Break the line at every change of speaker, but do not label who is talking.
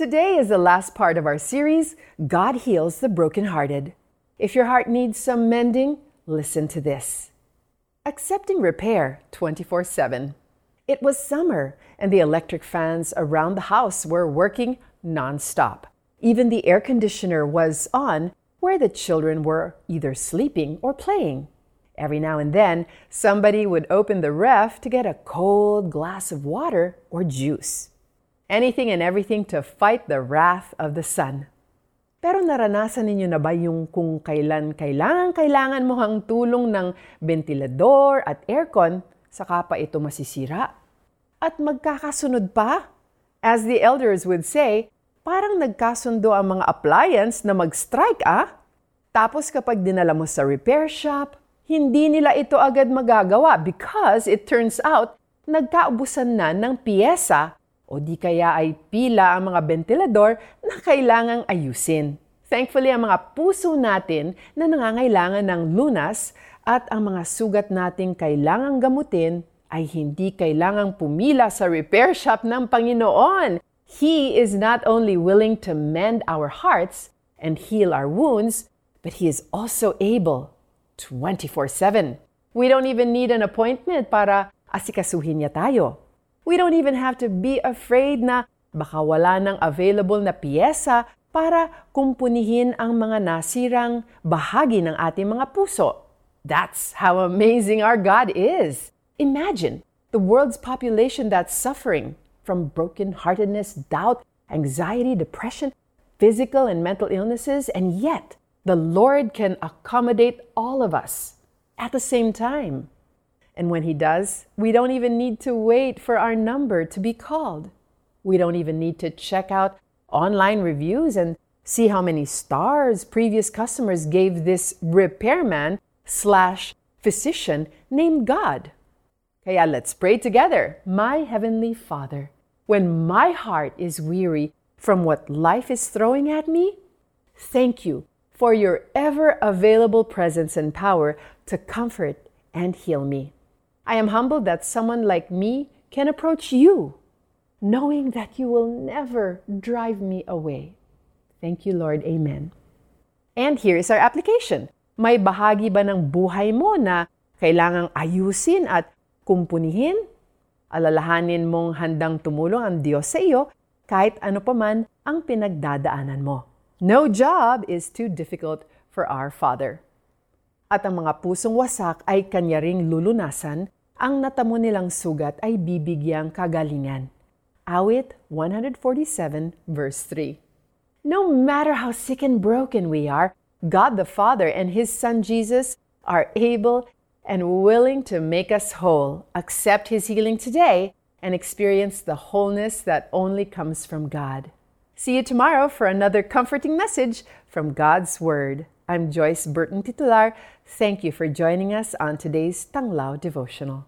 Today is the last part of our series, God Heals the Brokenhearted. If your heart needs some mending, listen to this. Accepting repair 24 7. It was summer, and the electric fans around the house were working nonstop. Even the air conditioner was on where the children were either sleeping or playing. Every now and then, somebody would open the ref to get a cold glass of water or juice. Anything and everything to fight the wrath of the sun. Pero naranasan ninyo na ba yung kung kailan kailangan kailangan mo ang tulong ng ventilador at aircon, saka pa ito masisira? At magkakasunod pa? As the elders would say, parang nagkasundo ang mga appliance na mag-strike ah. Tapos kapag dinala mo sa repair shop, hindi nila ito agad magagawa because it turns out nagkaubusan na ng piyesa o di kaya ay pila ang mga ventilador na kailangang ayusin. Thankfully, ang mga puso natin na nangangailangan ng lunas at ang mga sugat nating kailangang gamutin ay hindi kailangang pumila sa repair shop ng Panginoon. He is not only willing to mend our hearts and heal our wounds, but He is also able 24-7. We don't even need an appointment para asikasuhin niya tayo. We don't even have to be afraid na baka wala nang available na piyesa para kumpunihin ang mga nasirang bahagi ng ating mga puso. That's how amazing our God is. Imagine the world's population that's suffering from brokenheartedness, doubt, anxiety, depression, physical and mental illnesses, and yet the Lord can accommodate all of us at the same time. And when He does, we don't even need to wait for our number to be called. We don't even need to check out online reviews and see how many stars previous customers gave this repairman slash physician named God. Kaya let's pray together. My Heavenly Father, when my heart is weary from what life is throwing at me, thank you for your ever available presence and power to comfort and heal me. I am humbled that someone like me can approach you, knowing that you will never drive me away. Thank you, Lord. Amen. And here is our application. May bahagi ba ng buhay mo na kailangang ayusin at kumpunihin? Alalahanin mong handang tumulong ang Diyos sa iyo kahit ano paman ang pinagdadaanan mo. No job is too difficult for our Father. At ang mga pusong wasak ay kanya ring lulunasan, ang natamo nilang sugat ay bibigyang kagalingan. Awit 147 verse 3. No matter how sick and broken we are, God the Father and His Son Jesus are able and willing to make us whole. Accept His healing today and experience the wholeness that only comes from God. See you tomorrow for another comforting message from God's Word. I'm Joyce Burton Titular. Thank you for joining us on today's Tanglao devotional.